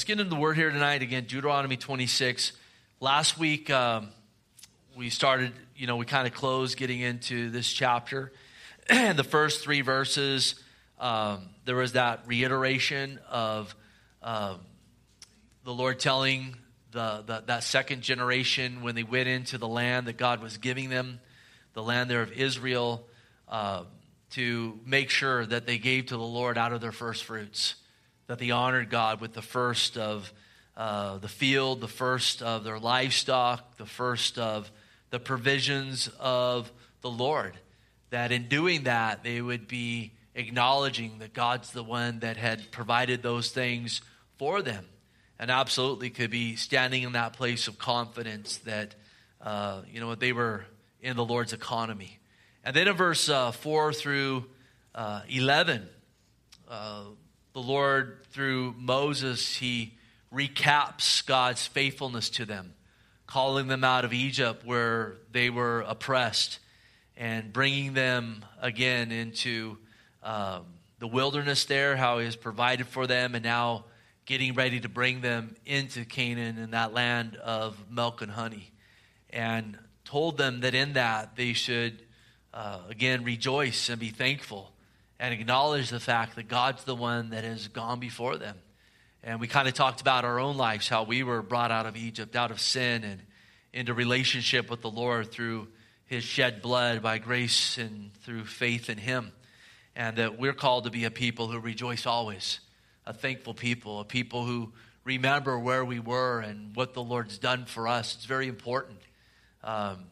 Let's get into the word here tonight. Again, Deuteronomy 26. Last week, um, we started, you know, we kind of closed getting into this chapter. And the first three verses, um, there was that reiteration of um, the Lord telling the, the, that second generation when they went into the land that God was giving them, the land there of Israel, uh, to make sure that they gave to the Lord out of their first fruits that they honored God with the first of uh, the field, the first of their livestock, the first of the provisions of the Lord. That in doing that, they would be acknowledging that God's the one that had provided those things for them. And absolutely could be standing in that place of confidence that, uh, you know, they were in the Lord's economy. And then in verse uh, 4 through uh, 11, uh, the Lord, through Moses, he recaps God's faithfulness to them, calling them out of Egypt where they were oppressed and bringing them again into um, the wilderness there, how he has provided for them, and now getting ready to bring them into Canaan in that land of milk and honey. And told them that in that they should, uh, again, rejoice and be thankful and acknowledge the fact that God's the one that has gone before them. And we kind of talked about our own lives, how we were brought out of Egypt, out of sin, and into relationship with the Lord through his shed blood by grace and through faith in him. And that we're called to be a people who rejoice always, a thankful people, a people who remember where we were and what the Lord's done for us. It's very important. Um,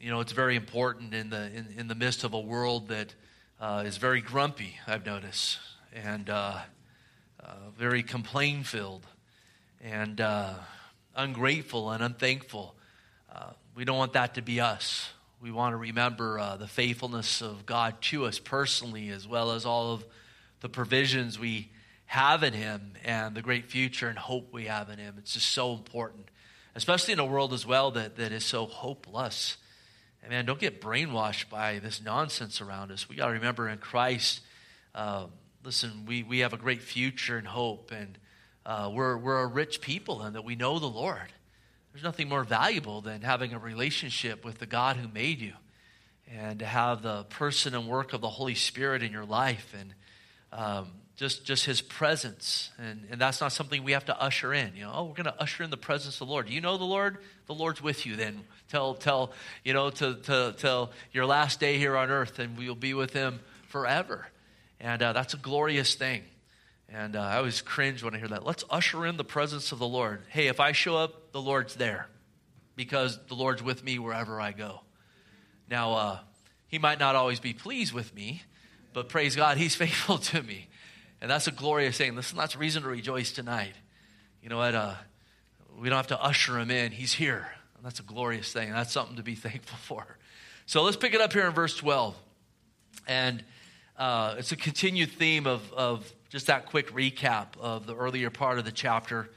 you know, it's very important in the, in, in the midst of a world that uh, is very grumpy, I've noticed, and uh, uh, very complain filled, and uh, ungrateful and unthankful. Uh, we don't want that to be us. We want to remember uh, the faithfulness of God to us personally, as well as all of the provisions we have in Him and the great future and hope we have in Him. It's just so important, especially in a world as well that, that is so hopeless. Man, don't get brainwashed by this nonsense around us. We got to remember in Christ, uh, listen, we, we have a great future and hope, and uh, we're, we're a rich people and that we know the Lord. There's nothing more valuable than having a relationship with the God who made you and to have the person and work of the Holy Spirit in your life and um, just, just his presence. And, and that's not something we have to usher in. You know, oh, we're going to usher in the presence of the Lord. You know the Lord? The Lord's with you then tell tell you know, to till, till your last day here on earth, and we'll be with him forever. And uh, that's a glorious thing. And uh, I always cringe when I hear that. Let's usher in the presence of the Lord. Hey, if I show up, the Lord's there because the Lord's with me wherever I go. Now, uh, he might not always be pleased with me, but praise God, he's faithful to me. And that's a glorious thing. Listen, that's reason to rejoice tonight. You know what? Uh, we don't have to usher him in. He's here. That's a glorious thing. That's something to be thankful for. So let's pick it up here in verse 12. And uh, it's a continued theme of, of just that quick recap of the earlier part of the chapter.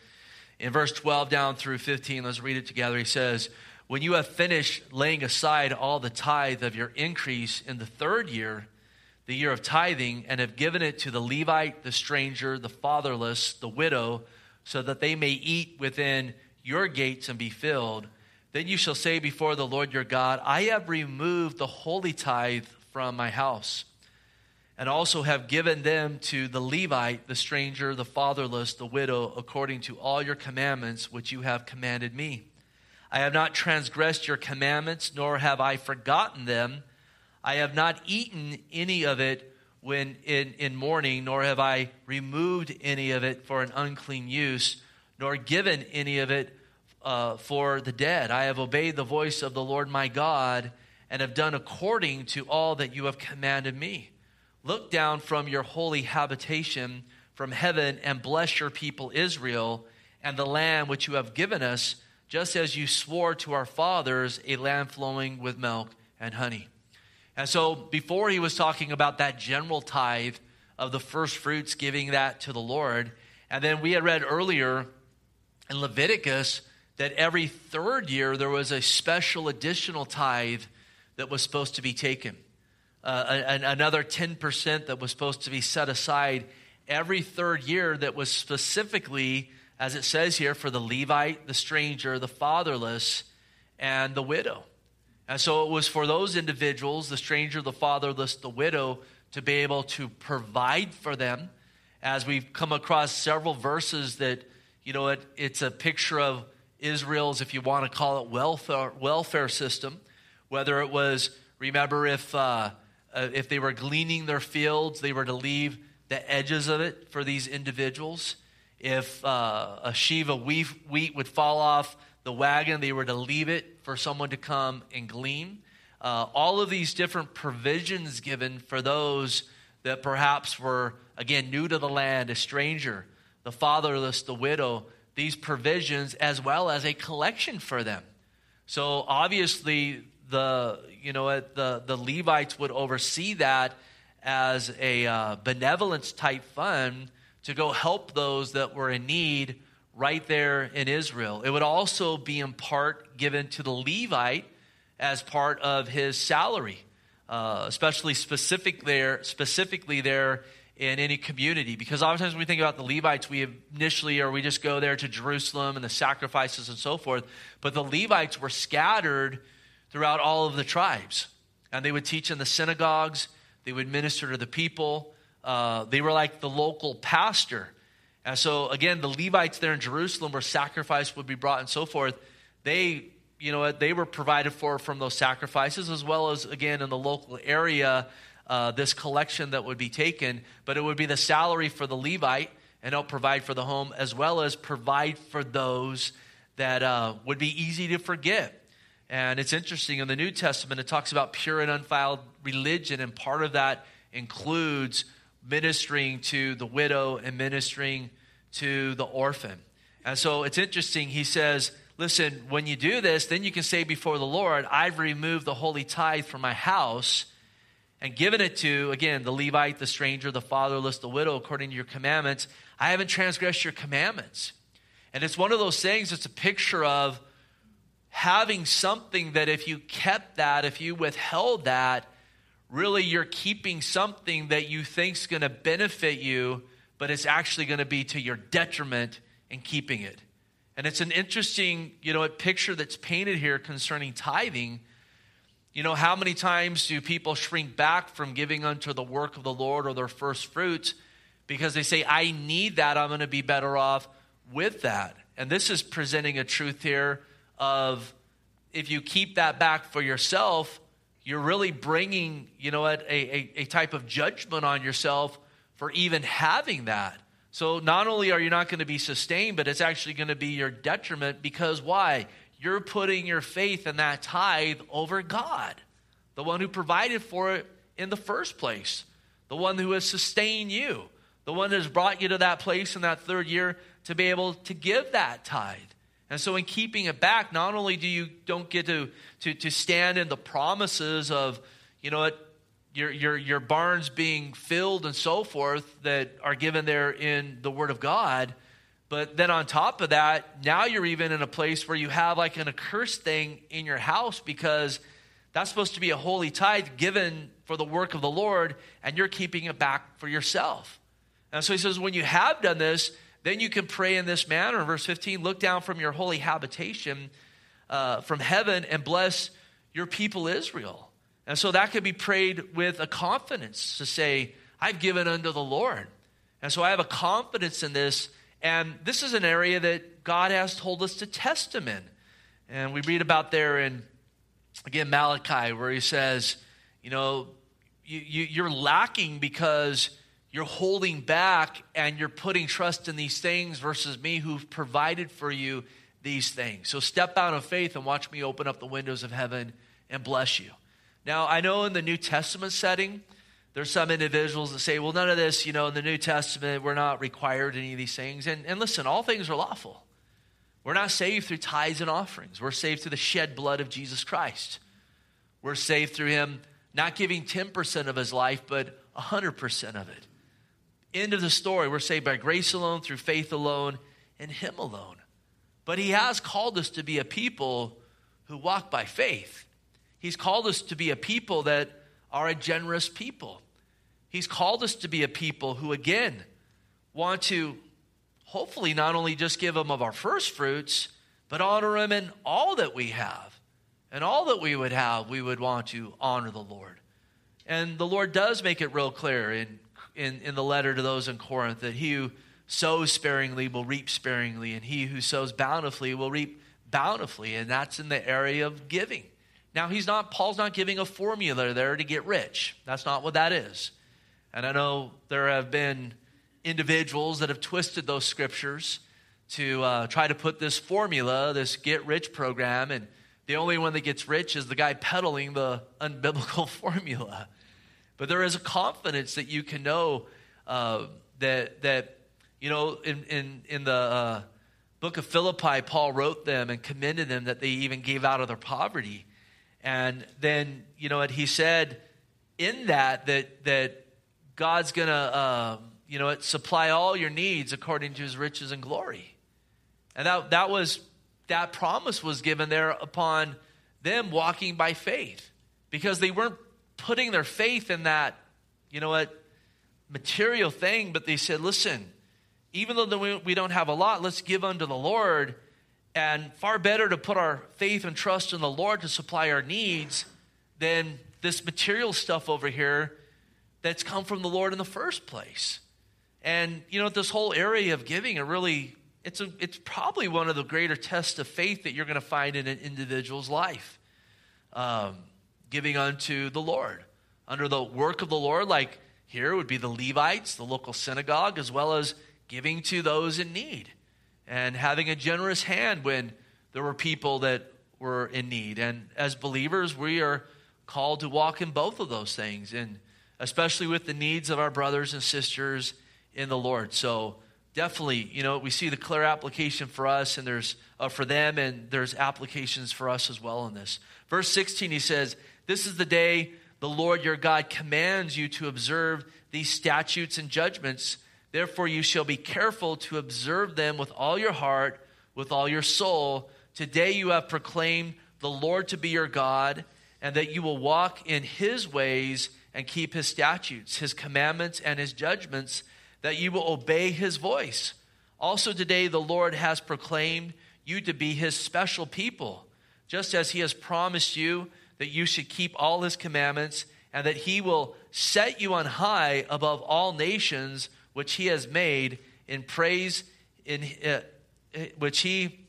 In verse 12 down through 15, let's read it together. He says, When you have finished laying aside all the tithe of your increase in the third year, the year of tithing, and have given it to the Levite, the stranger, the fatherless, the widow, so that they may eat within your gates and be filled, then you shall say before the Lord your God, I have removed the holy tithe from my house, and also have given them to the Levite, the stranger, the fatherless, the widow, according to all your commandments which you have commanded me. I have not transgressed your commandments, nor have I forgotten them. I have not eaten any of it when in, in mourning, nor have I removed any of it for an unclean use, nor given any of it uh, for the dead. I have obeyed the voice of the Lord my God and have done according to all that you have commanded me. Look down from your holy habitation from heaven and bless your people Israel and the land which you have given us, just as you swore to our fathers, a land flowing with milk and honey. And so, before he was talking about that general tithe of the first fruits, giving that to the Lord, and then we had read earlier in Leviticus that every third year there was a special additional tithe that was supposed to be taken. Uh, an, another 10% that was supposed to be set aside every third year that was specifically as it says here, for the Levite, the stranger, the fatherless, and the widow. And so it was for those individuals, the stranger, the fatherless, the widow, to be able to provide for them. As we've come across several verses that, you know, it, it's a picture of Israel's, if you want to call it, welfare, welfare system. Whether it was, remember, if, uh, uh, if they were gleaning their fields, they were to leave the edges of it for these individuals. If uh, a sheaf of wheat, wheat would fall off the wagon, they were to leave it for someone to come and glean. Uh, all of these different provisions given for those that perhaps were, again, new to the land, a stranger, the fatherless, the widow, these provisions as well as a collection for them. So obviously, the you know the the Levites would oversee that as a uh, benevolence type fund to go help those that were in need right there in Israel. It would also be in part given to the Levite as part of his salary, uh, especially specific there, specifically there in any community. Because oftentimes when we think about the Levites, we initially, or we just go there to Jerusalem and the sacrifices and so forth. But the Levites were scattered throughout all of the tribes. And they would teach in the synagogues, they would minister to the people. Uh, they were like the local pastor. And so, again, the Levites there in Jerusalem, where sacrifice would be brought and so forth, they, you know, they were provided for from those sacrifices, as well as, again, in the local area, uh, this collection that would be taken. But it would be the salary for the Levite and help provide for the home, as well as provide for those that uh, would be easy to forget. And it's interesting in the New Testament, it talks about pure and undefiled religion, and part of that includes ministering to the widow and ministering to the orphan. And so it's interesting. He says, Listen, when you do this, then you can say before the Lord, I've removed the holy tithe from my house and given it to, again, the Levite, the stranger, the fatherless, the widow, according to your commandments. I haven't transgressed your commandments. And it's one of those things, it's a picture of having something that if you kept that, if you withheld that, really you're keeping something that you think's going to benefit you, but it's actually going to be to your detriment in keeping it. And it's an interesting, you know, picture that's painted here concerning tithing. You know, how many times do people shrink back from giving unto the work of the Lord or their first fruits because they say, I need that, I'm going to be better off with that. And this is presenting a truth here of if you keep that back for yourself, you're really bringing, you know, a, a, a type of judgment on yourself for even having that. So not only are you not going to be sustained, but it's actually going to be your detriment because why? You're putting your faith in that tithe over God, the one who provided for it in the first place, the one who has sustained you, the one that has brought you to that place in that third year to be able to give that tithe. And so, in keeping it back, not only do you don't get to, to, to stand in the promises of, you know, your, your, your barns being filled and so forth that are given there in the Word of God, but then on top of that, now you're even in a place where you have like an accursed thing in your house because that's supposed to be a holy tithe given for the work of the Lord, and you're keeping it back for yourself. And so he says, when you have done this, then you can pray in this manner. Verse 15 look down from your holy habitation uh, from heaven and bless your people Israel. And so that could be prayed with a confidence to say, I've given unto the Lord. And so I have a confidence in this. And this is an area that God has told us to test Him in. And we read about there in, again, Malachi, where He says, you know, you, you, you're lacking because you're holding back and you're putting trust in these things versus me who've provided for you these things. So step out of faith and watch me open up the windows of heaven and bless you. Now, I know in the New Testament setting, there's some individuals that say, well, none of this, you know, in the New Testament, we're not required any of these things. And, and listen, all things are lawful. We're not saved through tithes and offerings. We're saved through the shed blood of Jesus Christ. We're saved through him not giving 10% of his life, but 100% of it. End of the story. We're saved by grace alone, through faith alone, in Him alone. But He has called us to be a people who walk by faith. He's called us to be a people that are a generous people. He's called us to be a people who, again, want to hopefully not only just give him of our first fruits, but honor him in all that we have. And all that we would have, we would want to honor the Lord. And the Lord does make it real clear in, in, in the letter to those in Corinth that he who sows sparingly will reap sparingly, and he who sows bountifully will reap bountifully. And that's in the area of giving. Now, he's not, Paul's not giving a formula there to get rich. That's not what that is. And I know there have been individuals that have twisted those scriptures to uh, try to put this formula, this get rich program, and the only one that gets rich is the guy peddling the unbiblical formula. But there is a confidence that you can know uh, that, that, you know, in, in, in the uh, book of Philippi, Paul wrote them and commended them that they even gave out of their poverty. And then, you know what, he said in that, that, that God's going to, uh, you know, supply all your needs according to his riches and glory. And that, that was, that promise was given there upon them walking by faith because they weren't putting their faith in that, you know what, material thing, but they said, listen, even though we don't have a lot, let's give unto the Lord. And far better to put our faith and trust in the Lord to supply our needs than this material stuff over here that's come from the Lord in the first place. And you know, this whole area of giving, it really it's a, it's probably one of the greater tests of faith that you're going to find in an individual's life. Um, giving unto the Lord under the work of the Lord, like here would be the Levites, the local synagogue, as well as giving to those in need and having a generous hand when there were people that were in need. And as believers, we are called to walk in both of those things and especially with the needs of our brothers and sisters in the Lord. So definitely, you know, we see the clear application for us and there's uh, for them and there's applications for us as well in this. Verse 16 he says, "This is the day the Lord your God commands you to observe these statutes and judgments. Therefore you shall be careful to observe them with all your heart, with all your soul. Today you have proclaimed the Lord to be your God, and that you will walk in his ways and keep his statutes, his commandments, and his judgments, that you will obey his voice. Also, today the Lord has proclaimed you to be his special people, just as he has promised you that you should keep all his commandments, and that he will set you on high above all nations which he has made in praise in uh, which he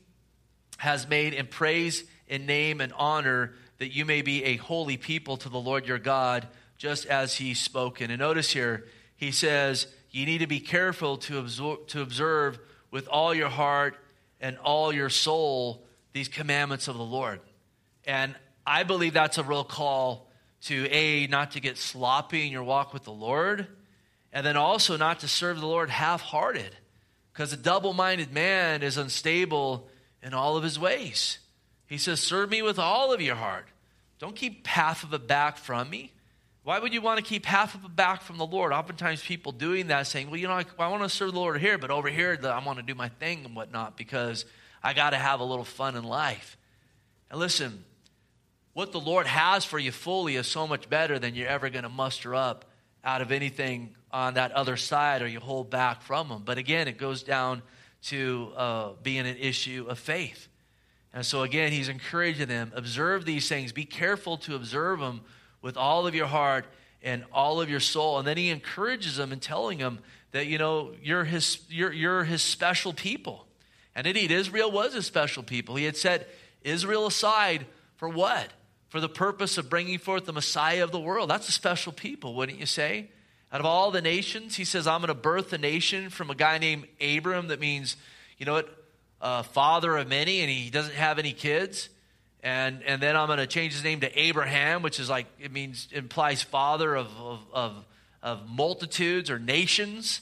has made in praise in name and honor that you may be a holy people to the Lord your God just as he's spoken. And notice here, he says, you need to be careful to to observe with all your heart and all your soul these commandments of the Lord. And I believe that's a real call to A, not to get sloppy in your walk with the Lord, and then also not to serve the Lord half hearted. Because a double minded man is unstable in all of his ways. He says, Serve me with all of your heart. Don't keep half of it back from me. Why would you want to keep half of it back from the Lord? Oftentimes, people doing that saying, Well, you know, I, I want to serve the Lord here, but over here, the, I want to do my thing and whatnot because I got to have a little fun in life. And listen, what the Lord has for you fully is so much better than you're ever going to muster up out of anything on that other side or you hold back from Him. But again, it goes down to uh, being an issue of faith. And so, again, He's encouraging them observe these things, be careful to observe them with all of your heart and all of your soul. And then he encourages them and telling them that, you know, you're his, you're, you're his special people. And indeed, Israel was a special people. He had set Israel aside for what? For the purpose of bringing forth the Messiah of the world. That's a special people, wouldn't you say? Out of all the nations, he says, I'm going to birth a nation from a guy named Abram that means, you know what, father of many, and he doesn't have any kids and and then I'm going to change his name to Abraham, which is like it means implies father of of of, of multitudes or nations,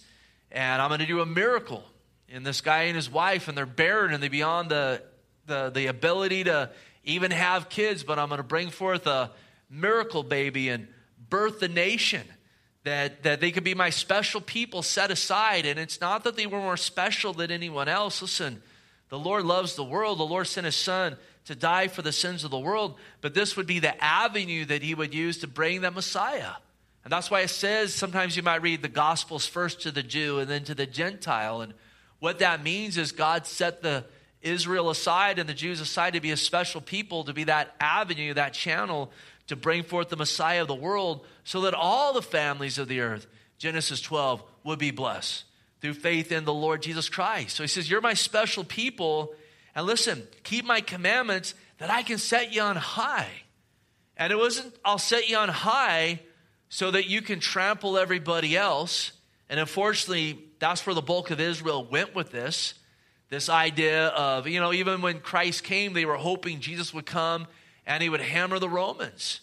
and I'm going to do a miracle in this guy and his wife, and they're barren and they beyond the the the ability to even have kids, but I'm going to bring forth a miracle baby and birth the nation. That, that they could be my special people set aside. And it's not that they were more special than anyone else. Listen, the Lord loves the world. The Lord sent his son to die for the sins of the world, but this would be the avenue that he would use to bring that Messiah. And that's why it says sometimes you might read the Gospels first to the Jew and then to the Gentile. And What that means is God set the Israel aside and the Jews aside to be a special people, to be that avenue, that channel to bring forth the Messiah of the world so that all the families of the earth, Genesis 12, would be blessed through faith in the Lord Jesus Christ. So he says, You're my special people. And listen, keep my commandments that I can set you on high. And it wasn't, I'll set you on high so that you can trample everybody else. And unfortunately, that's where the bulk of Israel went with this. This idea of, you know, even when Christ came, they were hoping Jesus would come and he would hammer the Romans.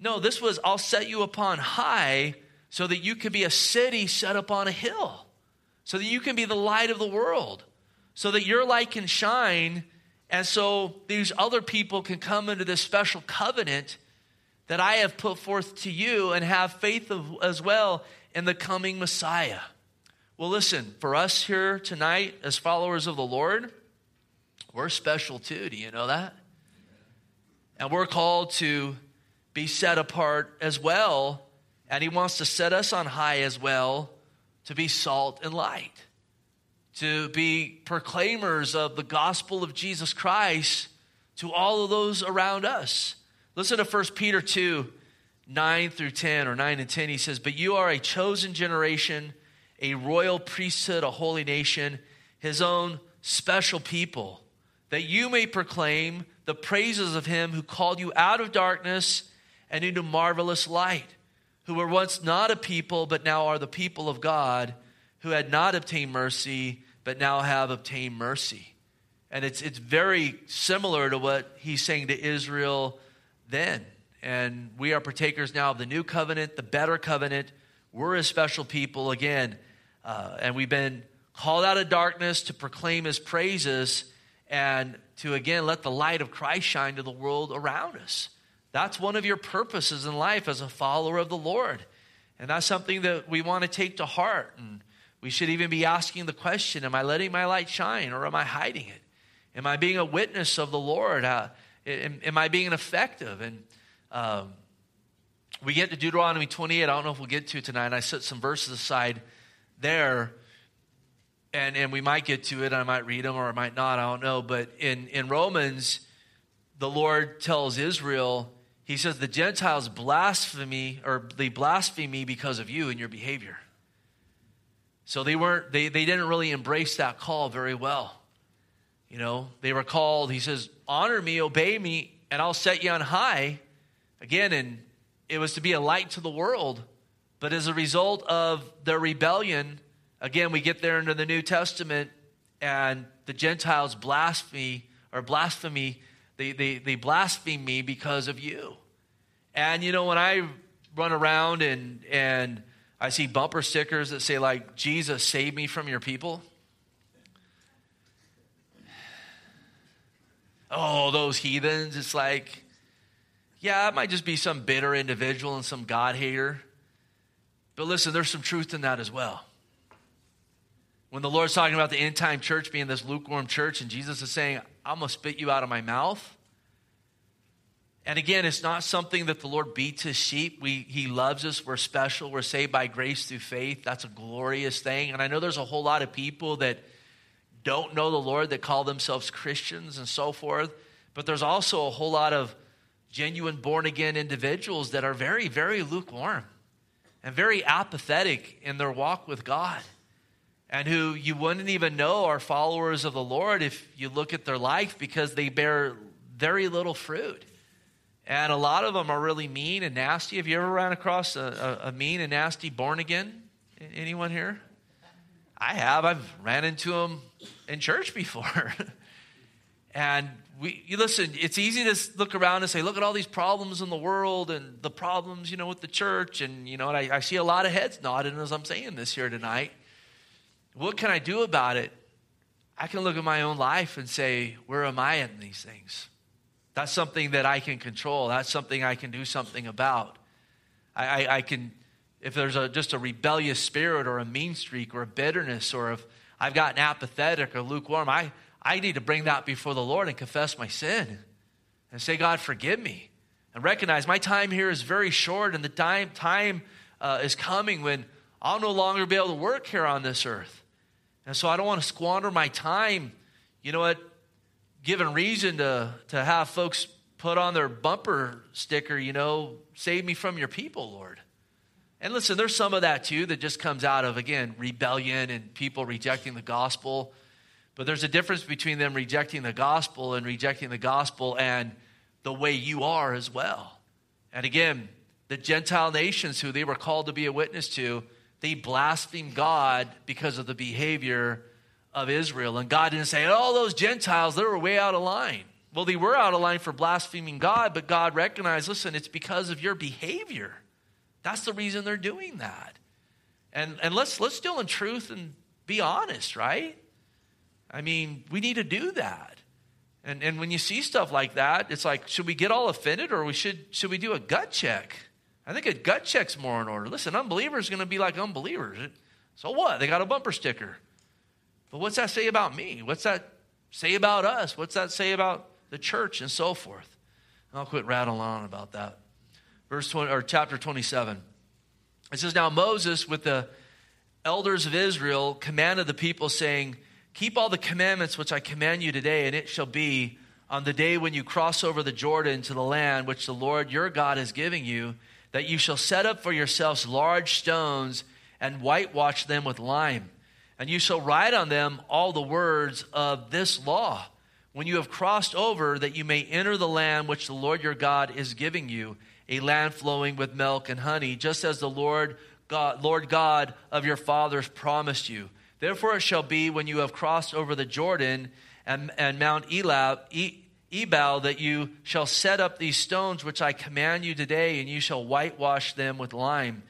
No, this was, I'll set you upon high so that you could be a city set up on a hill, so that you can be the light of the world, so that your light can shine, and so these other people can come into this special covenant that I have put forth to you and have faith of, as well in the coming Messiah. Well, listen, for us here tonight as followers of the Lord, we're special too. Do you know that? And we're called to be set apart as well. And He wants to set us on high as well to be salt and light, to be proclaimers of the gospel of Jesus Christ to all of those around us. Listen to 1 Peter 2 9 through 10, or 9 and 10. He says, But you are a chosen generation a royal priesthood, a holy nation, his own special people, that you may proclaim the praises of him who called you out of darkness and into marvelous light, who were once not a people, but now are the people of God, who had not obtained mercy, but now have obtained mercy. And it's, it's very similar to what he's saying to Israel then. And we are partakers now of the new covenant, the better covenant. We're a special people again uh, and we've been called out of darkness to proclaim his praises and to again let the light of Christ shine to the world around us. That's one of your purposes in life as a follower of the Lord. And that's something that we want to take to heart. And we should even be asking the question Am I letting my light shine or am I hiding it? Am I being a witness of the Lord? Uh, am, am, I being effective? And um, we get to Deuteronomy 28. I don't know if we'll get to tonight. I set some verses aside there, and, and we might get to it, I might read them or I might not, I don't know. But in, in Romans, the Lord tells Israel, He says, the Gentiles blaspheme or they blaspheme me because of you and your behavior. So they weren't, they, they didn't really embrace that call very well. You know, they were called, he says, honor me, obey me, and I'll set you on high. Again, and it was to be a light to the world. But as a result of their rebellion, again, we get there into the New Testament, and the Gentiles blaspheme or blasphemy, they, they, they blaspheme me because of you. And you know, when I run around and and I see bumper stickers that say like Jesus save me from your people. Oh, those heathens. It's like, yeah, it might just be some bitter individual and some God hater. But listen, there's some truth in that as well. When the Lord's talking about the end time church being this lukewarm church, and Jesus is saying, I'm going to spit you out of my mouth. And again, it's not something that the Lord beats his sheep. We, he loves us. We're special. We're saved by grace through faith. That's a glorious thing. And I know there's a whole lot of people that don't know the Lord that call themselves Christians and so forth. But there's also a whole lot of genuine born again individuals that are very, very lukewarm and very apathetic in their walk with God, and who you wouldn't even know are followers of the Lord if you look at their life because they bear very little fruit. And a lot of them are really mean and nasty. Have you ever ran across a, a, a mean and nasty born again? Anyone here? I have. I've ran into them in church before. and we, you listen, it's easy to look around and say, look at all these problems in the world and the problems, you know, with the church. And, you know, and I, I see a lot of heads nodding as I'm saying this here tonight. What can I do about it? I can look at my own life and say, where am I in these things? That's something that I can control. That's something I can do something about. I, I, I can, if there's a, just a rebellious spirit or a mean streak or a bitterness or if I've gotten apathetic or lukewarm, I, I need to bring that before the Lord and confess my sin and say, God, forgive me. And recognize my time here is very short, and the time, time uh, is coming when I'll no longer be able to work here on this earth. And so I don't want to squander my time, you know what, given reason to, to have folks put on their bumper sticker, you know, save me from your people, Lord. And listen, there's some of that too that just comes out of, again, rebellion and people rejecting the gospel. But there's a difference between them rejecting the gospel and rejecting the gospel and the way you are as well. And again, the Gentile nations who they were called to be a witness to, they blasphemed God because of the behavior of Israel. And God didn't say, oh, those Gentiles, they were way out of line. Well, they were out of line for blaspheming God, but God recognized, listen, it's because of your behavior. That's the reason they're doing that. And, and let's, let's deal in truth and be honest, right? I mean, we need to do that. And, and when you see stuff like that, it's like, should we get all offended or we should, should we do a gut check? I think a gut check's more in order. Listen, unbelievers going to be like unbelievers. So what? They got a bumper sticker. But what's that say about me? What's that say about us? What's that say about the church and so forth? I'll quit rattling on about that. Verse 20 or chapter 27. It says, Now Moses with the elders of Israel commanded the people, saying, Keep all the commandments which I command you today, and it shall be on the day when you cross over the Jordan to the land which the Lord your God is giving you, that you shall set up for yourselves large stones and whitewash them with lime. And you shall write on them all the words of this law when you have crossed over, that you may enter the land which the Lord your God is giving you, a land flowing with milk and honey, just as the Lord God, Lord God of your fathers promised you. Therefore it shall be when you have crossed over the Jordan and, and Mount Elab, e, Ebal, that you shall set up these stones which I command you today, and you shall whitewash them with lime.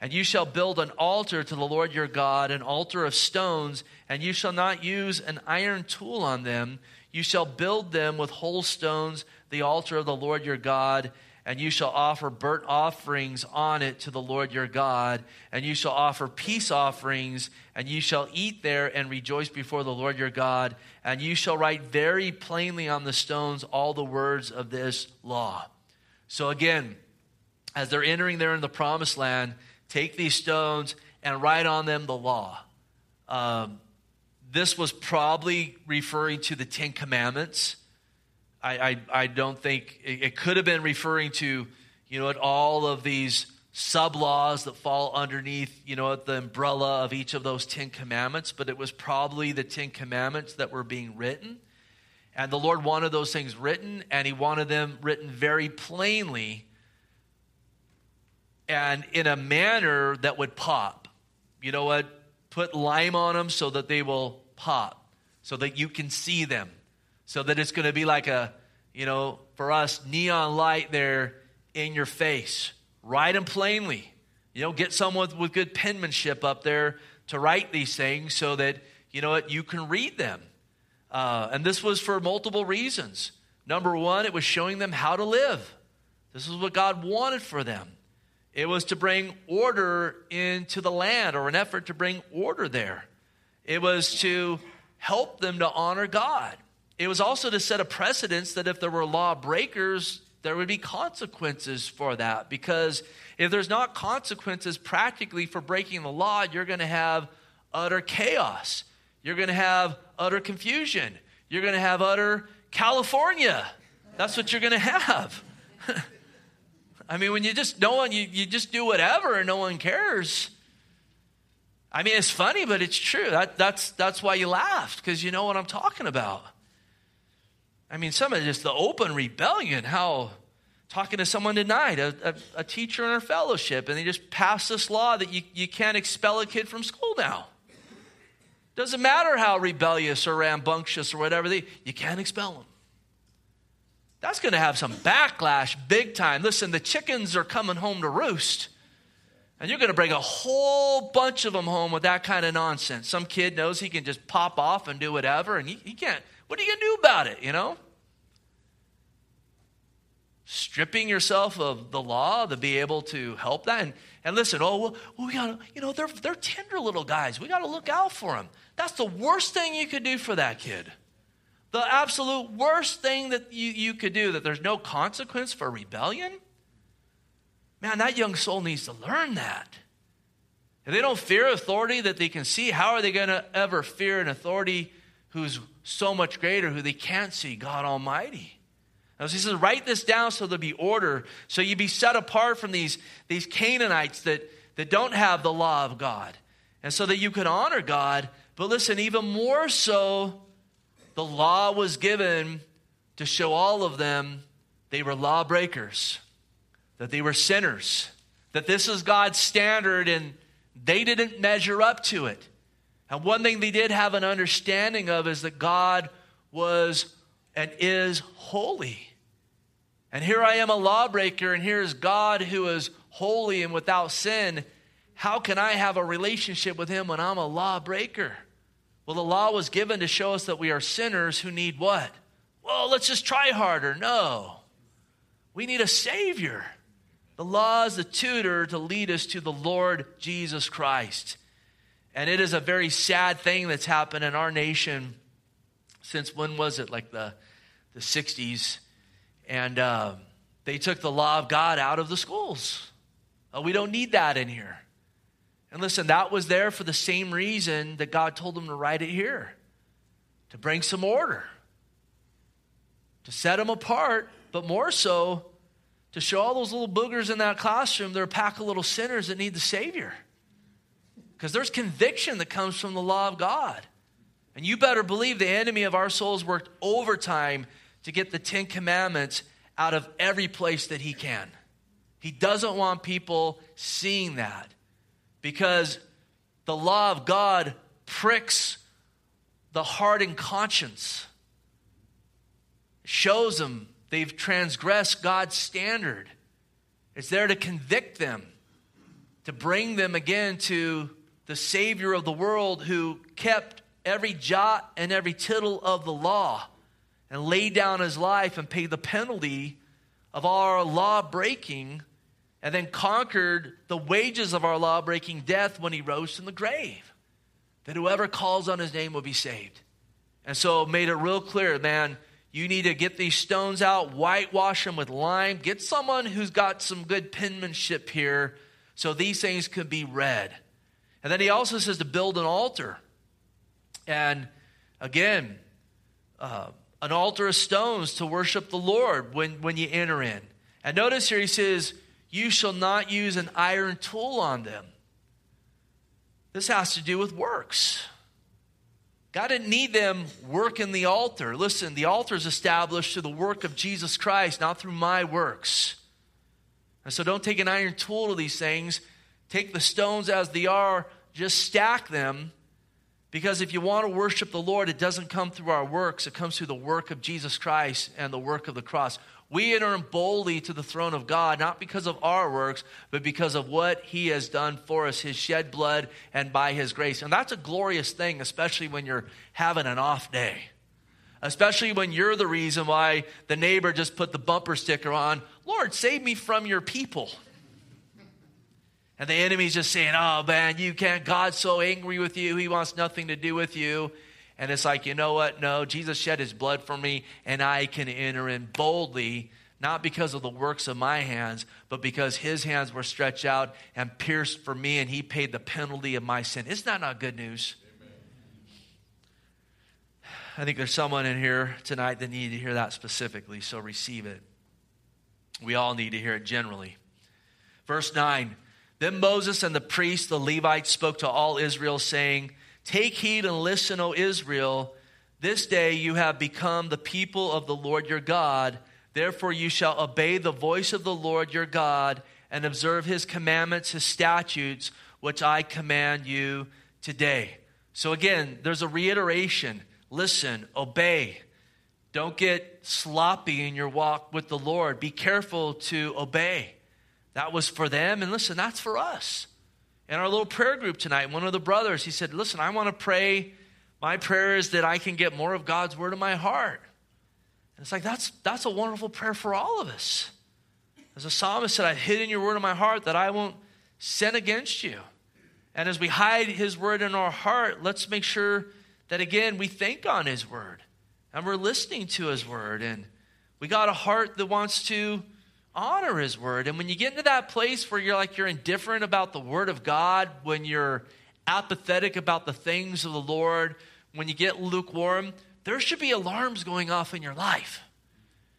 And you shall build an altar to the Lord your God, an altar of stones, and you shall not use an iron tool on them. You shall build them with whole stones, the altar of the Lord your God, and you shall offer burnt offerings on it to the Lord your God, and you shall offer peace offerings, and you shall eat there and rejoice before the Lord your God, and you shall write very plainly on the stones all the words of this law. So again, as they're entering there in the promised land, take these stones and write on them the law. Um, this was probably referring to the Ten Commandments I, I, I don't think it, it, could have been referring to, you know, all of these sub laws that fall underneath, you know, the umbrella of each of those Ten Commandments, but it was probably the Ten Commandments that were being written. And the Lord wanted those things written, and He wanted them written very plainly and in a manner that would pop. You know what? Put lime on them so that they will pop, so that you can see them so that it's going to be like a, you know, for us, neon light there in your face. Write them plainly. You know, get someone with, good penmanship up there to write these things so that, you know what, you can read them. Uh, and this was for multiple reasons. Number one, it was showing them how to live. This is what God wanted for them. It was to bring order into the land or an effort to bring order there. It was to help them to honor God. It was also to set a precedence that if there were law breakers, there would be consequences for that. Because if there's not consequences practically for breaking the law, you're going to have utter chaos. You're going to have utter confusion. You're going to have utter California. That's what you're going to have. I mean, when you just, no one, you, you just do whatever and no one cares. I mean, it's funny, but it's true. That, that's, that's why you laughed, because you know what I'm talking about. I mean, some of just the open rebellion, how talking to someone tonight, a, a, a, teacher in our fellowship, and they just passed this law that you, you can't expel a kid from school now. Doesn't matter how rebellious or rambunctious or whatever, they, you can't expel them. That's going to have some backlash big time. Listen, the chickens are coming home to roost. And you're going to bring a whole bunch of them home with that kind of nonsense. Some kid knows he can just pop off and do whatever, and he, he can't what are you going to do about it, you know? Stripping yourself of the law to be able to help that. And, and listen, oh, well, we got to, you know, they're, they're tender little guys. We got to look out for them. That's the worst thing you could do for that kid. The absolute worst thing that you, you could do, that there's no consequence for rebellion. Man, that young soul needs to learn that. If they don't fear authority that they can see, how are they going to ever fear an authority who's so much greater, who they can't see, God Almighty? Now, he says, write this down so there'll be order, so you be set apart from these, these Canaanites that, that don't have the law of God, and so that you can honor God. But listen, even more so, the law was given to show all of them they were lawbreakers, that they were sinners, that this is God's standard and they didn't measure up to it. And one thing they did have an understanding of is that God was and is holy. And here I am, a lawbreaker, and here is God who is holy and without sin. How can I have a relationship with Him when I'm a lawbreaker? Well, the law was given to show us that we are sinners who need what? Well, let's just try harder. No. We need a Savior. The law is the tutor to lead us to the Lord Jesus Christ. And it is a very sad thing that's happened in our nation since when was it? Like the, the 60s. And uh, they took the law of God out of the schools. Oh, we don't need that in here. And listen, that was there for the same reason that God told them to write it here to bring some order, to set them apart, but more so to show all those little boogers in that classroom they're a pack of little sinners that need the Savior. Because there's conviction that comes from the law of God. And you better believe the enemy of our souls worked overtime to get the Ten Commandments out of every place that he can. He doesn't want people seeing that because the law of God pricks the heart and conscience, shows them they've transgressed God's standard. It's there to convict them, to bring them again to the Savior of the world who kept every jot and every tittle of the law and laid down his life and paid the penalty of our law breaking and then conquered the wages of our law breaking death when he rose from the grave. That whoever calls on his name will be saved. And so made it real clear, man, you need to get these stones out, whitewash them with lime, get someone who's got some good penmanship here so these things could be read. And then he also says to build an altar. And again, uh, an altar of stones to worship the Lord when, when you enter in. And notice here he says, You shall not use an iron tool on them. This has to do with works. God didn't need them working the altar. Listen, the altar is established through the work of Jesus Christ, not through my works. And so don't take an iron tool to these things. Take the stones as they are, just stack them. Because if you want to worship the Lord, it doesn't come through our works, it comes through the work of Jesus Christ and the work of the cross. We enter boldly to the throne of God, not because of our works, but because of what He has done for us, His shed blood, and by His grace. And that's a glorious thing, especially when you're having an off day. Especially when you're the reason why the neighbor just put the bumper sticker on Lord, save me from your people. And the enemy's just saying, Oh man, you can't. God's so angry with you. He wants nothing to do with you. And it's like, you know what? No, Jesus shed his blood for me, and I can enter in boldly, not because of the works of my hands, but because his hands were stretched out and pierced for me, and he paid the penalty of my sin. Isn't that not good news? Amen. I think there's someone in here tonight that needed to hear that specifically, so receive it. We all need to hear it generally. Verse 9 Then Moses and the priests, the Levites, spoke to all Israel, saying, Take heed and listen, O Israel. This day you have become the people of the Lord your God. Therefore you shall obey the voice of the Lord your God and observe his commandments, his statutes, which I command you today. So again, there's a reiteration listen, obey. Don't get sloppy in your walk with the Lord. Be careful to obey. That was for them, and listen, that's for us in our little prayer group tonight, one of the brothers, he said, Listen, I want to pray. My prayer is that I can get more of God's word in my heart. And it's like, that's, that's a wonderful prayer for all of us. As the psalmist said, I've hidden your word in my heart that I won't sin against you. And as we hide his word in our heart, let's make sure that, again, we think on his word and we're listening to his word. And we got a heart that wants to honor his word. And when you get into that place where you're like you're indifferent about the word of God, when you're apathetic about the things of the Lord, when you get lukewarm, there should be alarms going off in your life.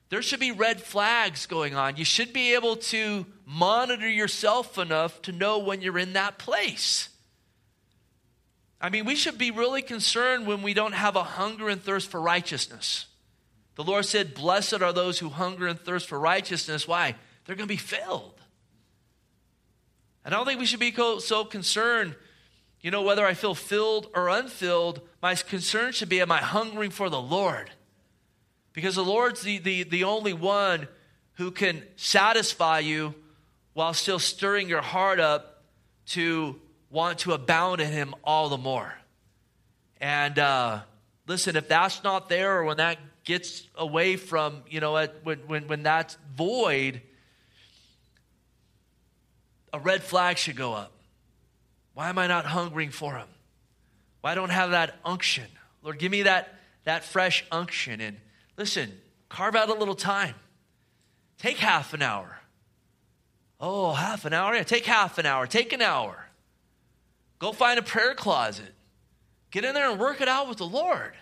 There should be red flags going on. You should be able to monitor yourself enough to know when you're in that place. I mean, we should be really concerned when we don't have a hunger and thirst for righteousness. The Lord said, Blessed are those who hunger and thirst for righteousness. Why? They're going to be filled. And I don't think we should be so concerned, you know, whether I feel filled or unfilled. My concern should be, am I hungering for the Lord? Because the Lord's the, the, the only one who can satisfy you while still stirring your heart up to want to abound in Him all the more. And uh, listen, if that's not there or when that gets away from, you know, when, when, when that's void, a red flag should go up. Why am I not hungering for Him? Why don't I have that unction? Lord, give me that, that fresh unction. And listen, carve out a little time. Take half an hour. Oh, half an hour? Yeah, take half an hour. Take an hour. Go find a prayer closet. Get in there and work it out with the Lord.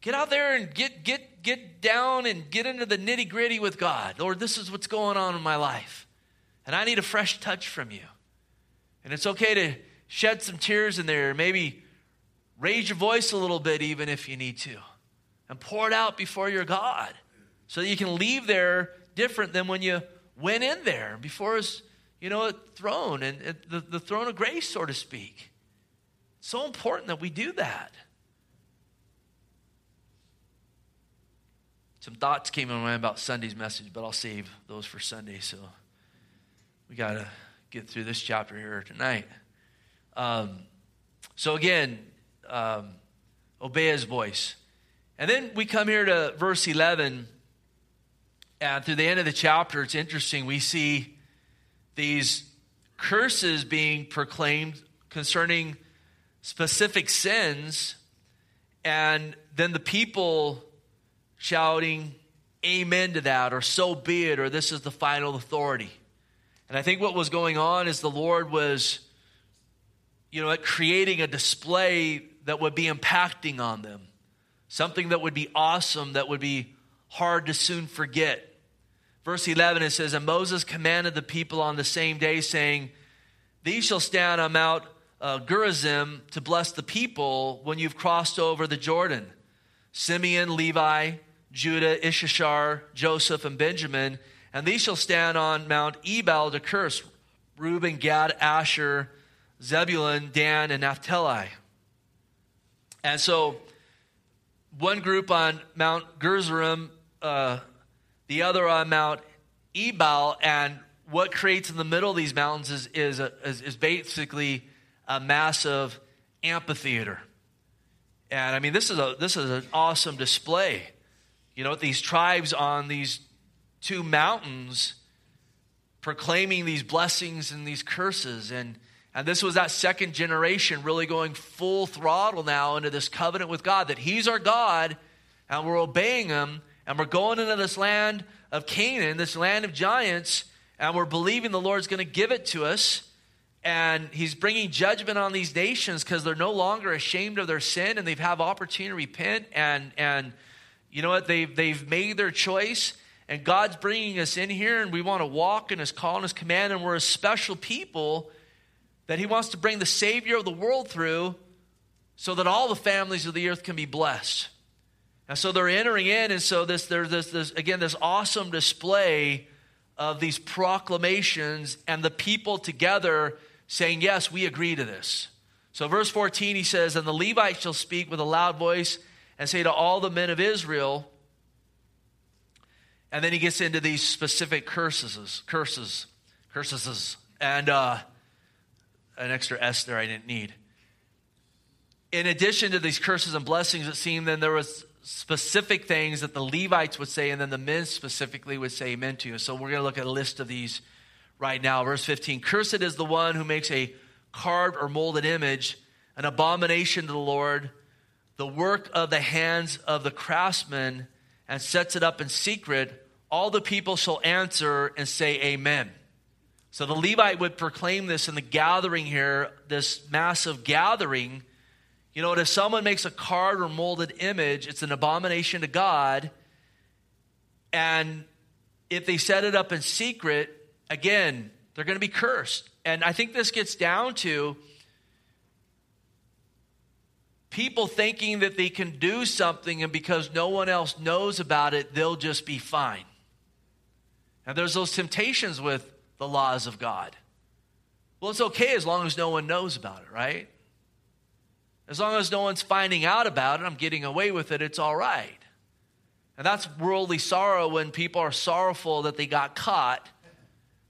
Get out there and get, get, get down and get into the nitty gritty with God. Lord, this is what's going on in my life. And I need a fresh touch from you. And it's okay to shed some tears in there, maybe raise your voice a little bit, even if you need to, and pour it out before your God so that you can leave there different than when you went in there before his you know, throne and the, the throne of grace, so to speak. It's so important that we do that. Some thoughts came in my mind about Sunday's message, but I'll save those for Sunday. So we got to get through this chapter here tonight. Um, so again, um, obey his voice. And then we come here to verse 11. And through the end of the chapter, it's interesting. We see these curses being proclaimed concerning specific sins, and then the people shouting, Amen to that, or so be it, or this is the final authority. And I think what was going on is the Lord was, you know, creating a display that would be impacting on them, something that would be awesome, that would be hard to soon forget. Verse 11, it says, And Moses commanded the people on the same day, saying, These shall stand on Mount uh, Gerizim to bless the people when you've crossed over the Jordan. Simeon, Levi, Judah, Issachar, Joseph, and Benjamin. And these shall stand on Mount Ebal to curse Reuben, Gad, Asher, Zebulun, Dan, and Naphtali. And so, one group on Mount Gerizim uh, the other on Mount Ebal. And what creates in the middle of these mountains is, is, a, is, is basically a massive amphitheater. And I mean, this is, a, this is an awesome display. You know, these tribes on these two mountains proclaiming these blessings and these curses. And, and this was that second generation really going full throttle now into this covenant with God that He's our God and we're obeying Him and we're going into this land of Canaan, this land of giants, and we're believing the Lord's going to give it to us. And he's bringing judgment on these nations because they're no longer ashamed of their sin and they've have opportunity to repent. And, and you know what? They've, they've made their choice. And God's bringing us in here and we want to walk in his call and his command. And we're a special people that he wants to bring the Savior of the world through so that all the families of the earth can be blessed. And so they're entering in, and so this, there's this, this, again, this awesome display of these proclamations and the people together saying, Yes, we agree to this. So, verse 14, he says, And the Levites shall speak with a loud voice and say to all the men of Israel, and then he gets into these specific curses, curses, curses, and uh, an extra S there I didn't need. In addition to these curses and blessings, it seemed then there was specific things that the Levites would say, and then the men specifically would say amen to. So we're going to look at a list of these right now. Verse 15 Cursed is the one who makes a carved or molded image, an abomination to the Lord, the work of the hands of the craftsman, and sets it up in secret. all the people shall answer and say, Amen. So the Levite would proclaim this in the gathering here, this massive gathering. You know, if someone makes a card or molded image, it's an abomination to God. And if they set it up in secret, again, they're going to be cursed. And I think this gets down to people thinking that they can do something and because no one else knows about it, they'll just be fine. And there's those temptations with the laws of God. Well, it's okay as long as no one knows about it, right? As long as no one's finding out about it, I'm getting away with it, it's all right. And that's worldly sorrow when people are sorrowful that they got caught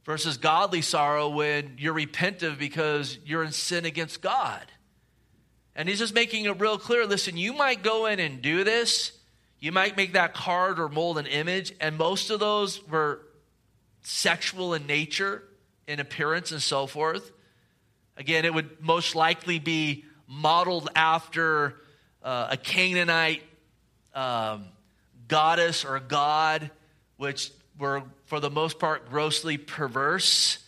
versus godly sorrow when you're repentant because you're in sin against God. And he's just making it real clear listen, you might go in and do this. You might make that card or mold an image, and most of those were sexual in nature, in appearance, and so forth. Again, it would most likely be modeled after uh, a Canaanite um, goddess or god, which were, for the most part, grossly perverse.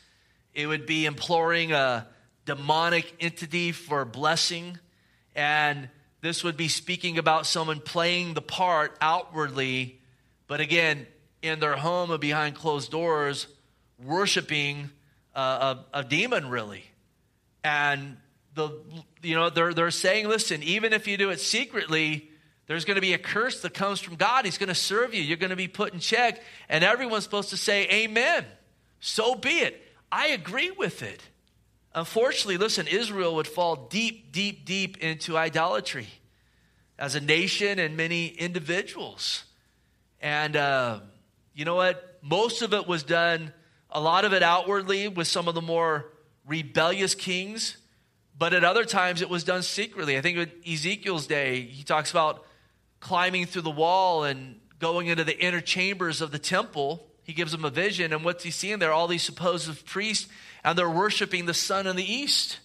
It would be imploring a demonic entity for blessing. And this would be speaking about someone playing the part outwardly, but again, in their home or behind closed doors, worshiping a, a demon, really. And the you know they're they're saying, listen, even if you do it secretly, there's going to be a curse that comes from God. He's going to serve you. You're going to be put in check, and everyone's supposed to say, Amen. So be it. I agree with it. Unfortunately, listen, Israel would fall deep, deep, deep into idolatry as a nation and many individuals. And uh, you know what? Most of it was done, a lot of it outwardly with some of the more rebellious kings, but at other times it was done secretly. I think in Ezekiel's day, he talks about climbing through the wall and going into the inner chambers of the temple. He gives them a vision, and what's he seeing there? All these supposed priests, and they're worshiping the sun in the east.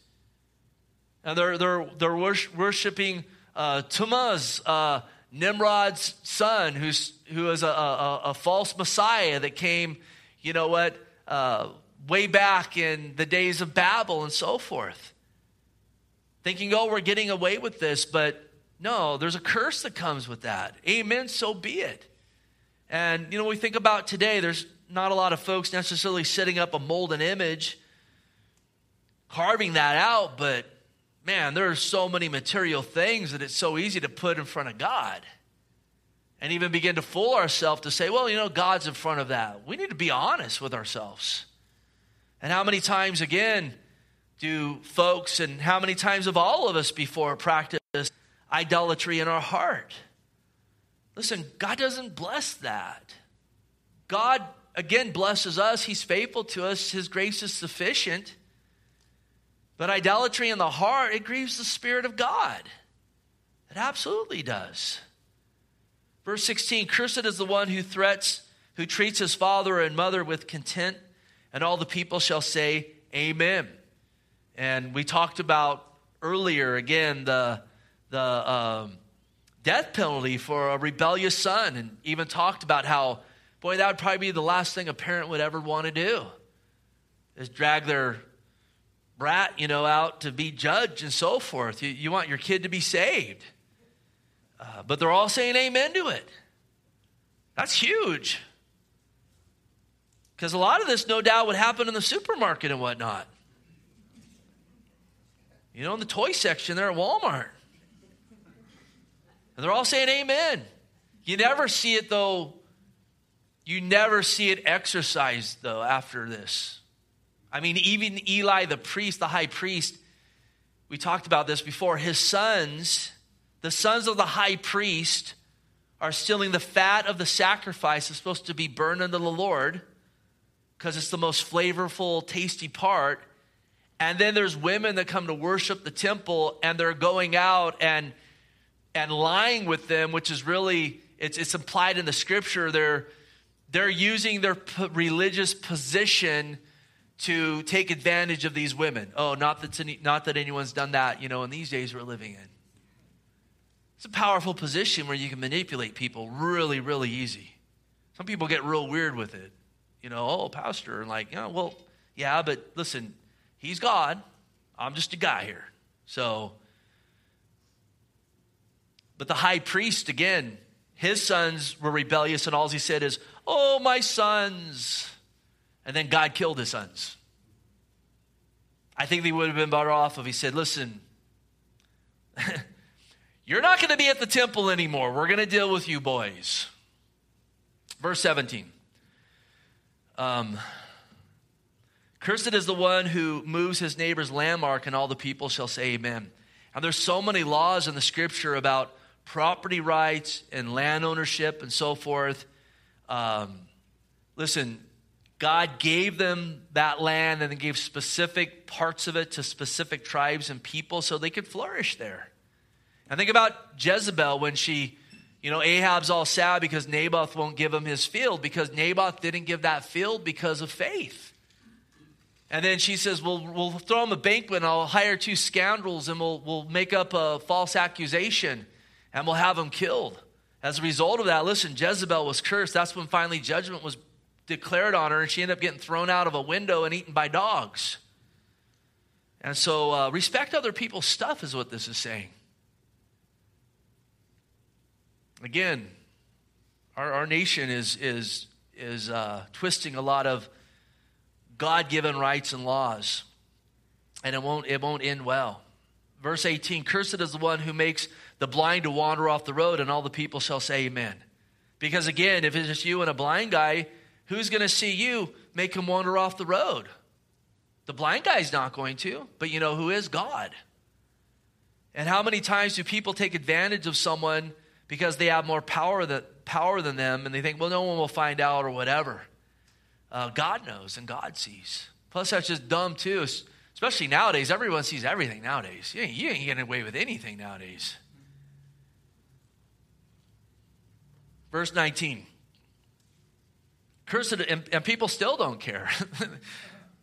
And they're, they're, they're worshiping uh, Tammuz, uh, Nimrod's son, who's, who is a, a, a false Messiah that came, you know what, uh, way back in the days of Babel and so forth. Thinking, oh, we're getting away with this, but no, there's a curse that comes with that. Amen, so be it. And, you know, we think about today, there's not a lot of folks necessarily setting up a mold and image, carving that out, but man, there are so many material things that it's so easy to put in front of God and even begin to fool ourselves to say, well, you know, God's in front of that. We need to be honest with ourselves. And how many times, again, do folks and how many times have all of us before practiced idolatry in our heart? Listen, God doesn't bless that. God, again, blesses us. He's faithful to us. His grace is sufficient. But idolatry in the heart, it grieves the Spirit of God. It absolutely does. Verse 16 Cursed is the one who threats, who treats his father and mother with contempt, and all the people shall say, Amen. And we talked about earlier, again, the, the um, death penalty for a rebellious son, and even talked about how, boy, that would probably be the last thing a parent would ever want to do is drag their brat, you know, out to be judged and so forth. You, you want your kid to be saved. Uh, but they're all saying amen to it. That's huge. Because a lot of this, no doubt, would happen in the supermarket and whatnot. You know, in the toy section there at Walmart. And they're all saying amen. You never see it, though. You never see it exercised, though, after this. I mean, even Eli, the priest, the high priest, we talked about this before, his sons, the sons of the high priest, are stealing the fat of the sacrifice that's supposed to be burned unto the Lord because it's the most flavorful, tasty part. And then there's women that come to worship the temple and they're going out and and lying with them, which is really it's, it's implied in the scripture. They're they're using their religious position to take advantage of these women. Oh, not that, any, not that anyone's done that, you know, in these days we're living in. It's a powerful position where you can manipulate people really, really easy. Some people get real weird with it. You know, oh, pastor, and like, you know, well, yeah, but listen, he's God. I'm just a guy here. So, but the high priest, again, his sons were rebellious, and all he said is, Oh, my sons. And then God killed his sons. I think they would have been better off if he said, Listen, you're not going to be at the temple anymore. We're going to deal with you boys. Verse 17. Um, Cursed is the one who moves his neighbor's landmark, and all the people shall say amen. And there's so many laws in the scripture about property rights and land ownership and so forth. Um, listen, God gave them that land and then gave specific parts of it to specific tribes and people so they could flourish there. And think about Jezebel when she, you know, Ahab's all sad because Naboth won't give him his field because Naboth didn't give that field because of faith. And then she says, well, we'll throw him a banquet and I'll hire two scoundrels and we'll, we'll make up a false accusation and we'll have him killed. As a result of that, listen, Jezebel was cursed. That's when finally judgment was declared on her, and she ended up getting thrown out of a window and eaten by dogs. And so, uh, respect other people's stuff is what this is saying. Again, our, our nation is, is, is uh, twisting a lot of God given rights and laws, and it won't, it won't end well. Verse 18 Cursed is the one who makes the blind to wander off the road, and all the people shall say, Amen. Because again, if it's just you and a blind guy, who's going to see you make him wander off the road? The blind guy's not going to, but you know who is? God. And how many times do people take advantage of someone because they have more power than, power than them and they think, well, no one will find out or whatever? Uh, God knows and God sees. Plus, that's just dumb too, especially nowadays. Everyone sees everything nowadays. You ain't, you ain't getting away with anything nowadays. Verse 19. Cursed, and, and people still don't care.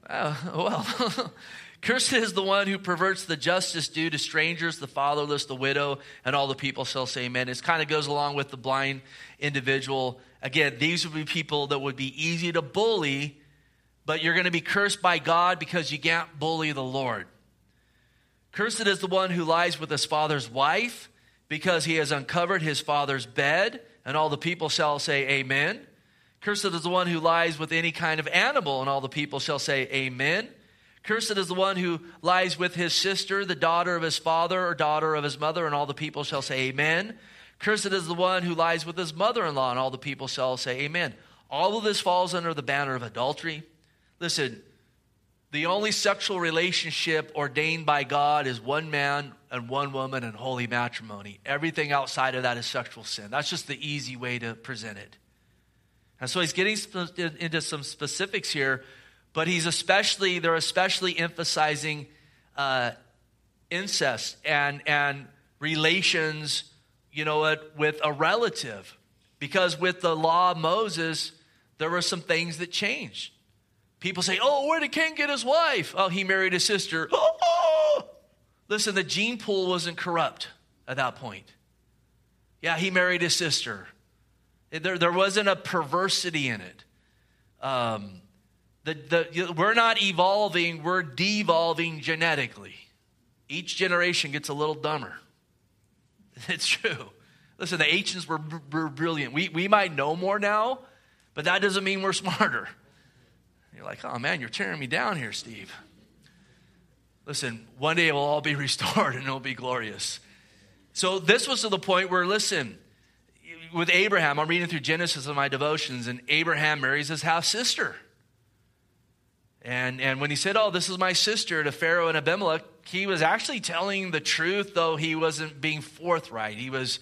uh, well, cursed is the one who perverts the justice due to strangers, the fatherless, the widow, and all the people shall say amen. It kind of goes along with the blind individual. Again, these would be people that would be easy to bully, but you're going to be cursed by God because you can't bully the Lord. Cursed is the one who lies with his father's wife because he has uncovered his father's bed and all the people shall say, Amen. Cursed is the one who lies with any kind of animal, and all the people shall say, Amen. Cursed is the one who lies with his sister, the daughter of his father or daughter of his mother, and all the people shall say, Amen. Cursed is the one who lies with his mother in law, and all the people shall say, Amen. All of this falls under the banner of adultery. Listen, the only sexual relationship ordained by God is one man and one woman and holy matrimony. Everything outside of that is sexual sin. That's just the easy way to present it. And so he's getting into some specifics here, but he's especially, they're especially emphasizing uh, incest and, and relations, you know, with a relative. Because with the law of Moses, there were some things that changed. People say, oh, where did Cain get his wife? Oh, he married his sister. Oh, Listen, the gene pool wasn't corrupt at that point. Yeah, he married his sister. There, there wasn't a perversity in it. Um, the, the, we're not evolving, we're devolving genetically. Each generation gets a little dumber. It's true. Listen, the ancients were, were brilliant. We, we might know more now, but that doesn't mean we're smarter. You're like, oh man, you're tearing me down here, Steve. Listen, one day it will all be restored and it'll be glorious. So this was to the point where, listen, with Abraham, I'm reading through Genesis in my devotions, and Abraham marries his half sister. And, and when he said, Oh, this is my sister to Pharaoh and Abimelech, he was actually telling the truth, though he wasn't being forthright. He was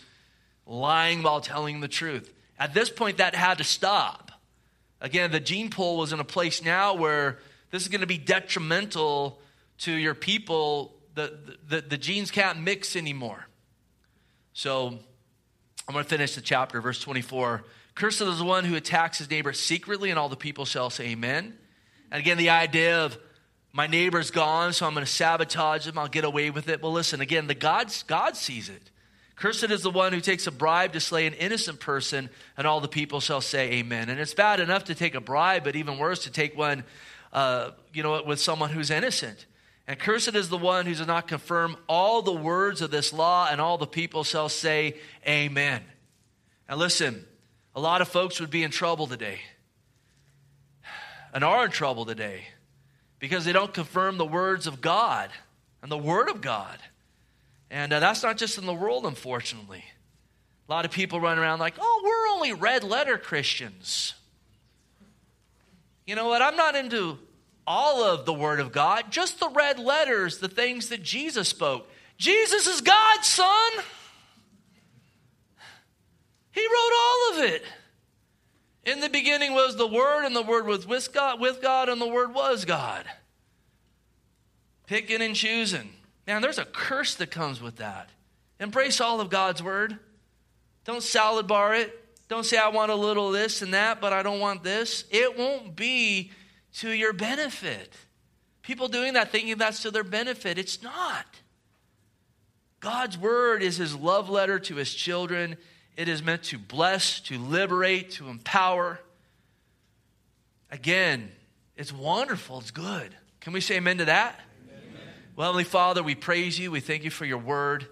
lying while telling the truth. At this point, that had to stop. Again, the gene pool was in a place now where this is going to be detrimental to your people. The, the, the genes can't mix anymore. So I'm going to finish the chapter, verse 24. Cursed is the one who attacks his neighbor secretly, and all the people shall say amen. And again, the idea of my neighbor's gone, so I'm going to sabotage him. I'll get away with it. Well, listen, again, the God's, God sees it. Cursed is the one who takes a bribe to slay an innocent person, and all the people shall say, Amen. And it's bad enough to take a bribe, but even worse to take one, uh, you know, with someone who's innocent. And cursed is the one who does not confirm all the words of this law, and all the people shall say, Amen. And listen, a lot of folks would be in trouble today, and are in trouble today, because they don't confirm the words of God and the Word of God. And uh, that's not just in the world, unfortunately. A lot of people run around like, oh, we're only red letter Christians. You know what? I'm not into all of the Word of God, just the red letters, the things that Jesus spoke. Jesus is God's Son. He wrote all of it. In the beginning was the Word, and the Word was with God, with God and the Word was God. Picking and choosing. Man, there's a curse that comes with that. Embrace all of God's word. Don't salad bar it. Don't say, I want a little this and that, but I don't want this. It won't be to your benefit. People doing that thinking that's to their benefit. It's not. God's word is his love letter to his children. It is meant to bless, to liberate, to empower. Again, it's wonderful. It's good. Can we say amen to that? Well, Heavenly Father, we praise you. We thank you for your word.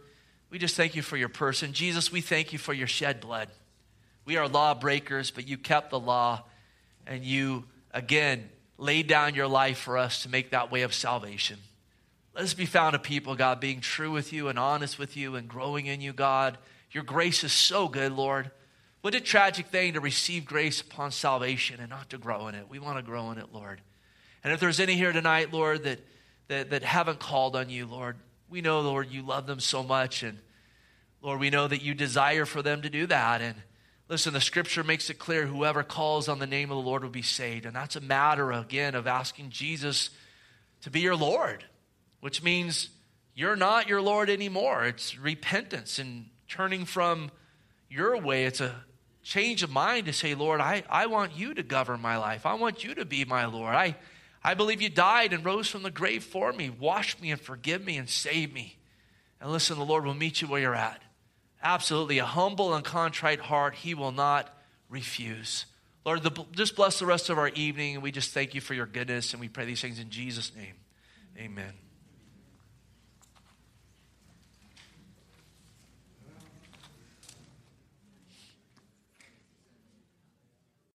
We just thank you for your person. Jesus, we thank you for your shed blood. We are lawbreakers, but you kept the law and you, again, laid down your life for us to make that way of salvation. Let us be found a people, God, being true with you and honest with you and growing in you, God. Your grace is so good, Lord. What a tragic thing to receive grace upon salvation and not to grow in it. We want to grow in it, Lord. And if there's any here tonight, Lord, that that, that haven't called on you, Lord. We know, Lord, you love them so much. And Lord, we know that you desire for them to do that. And listen, the scripture makes it clear whoever calls on the name of the Lord will be saved. And that's a matter, again, of asking Jesus to be your Lord, which means you're not your Lord anymore. It's repentance and turning from your way. It's a change of mind to say, Lord, I, I want you to govern my life. I want you to be my Lord. I, I believe you died and rose from the grave for me. Wash me and forgive me and save me. And listen, the Lord will meet you where you're at. Absolutely. A humble and contrite heart, He will not refuse. Lord, the, just bless the rest of our evening. And we just thank you for your goodness. And we pray these things in Jesus' name. Amen.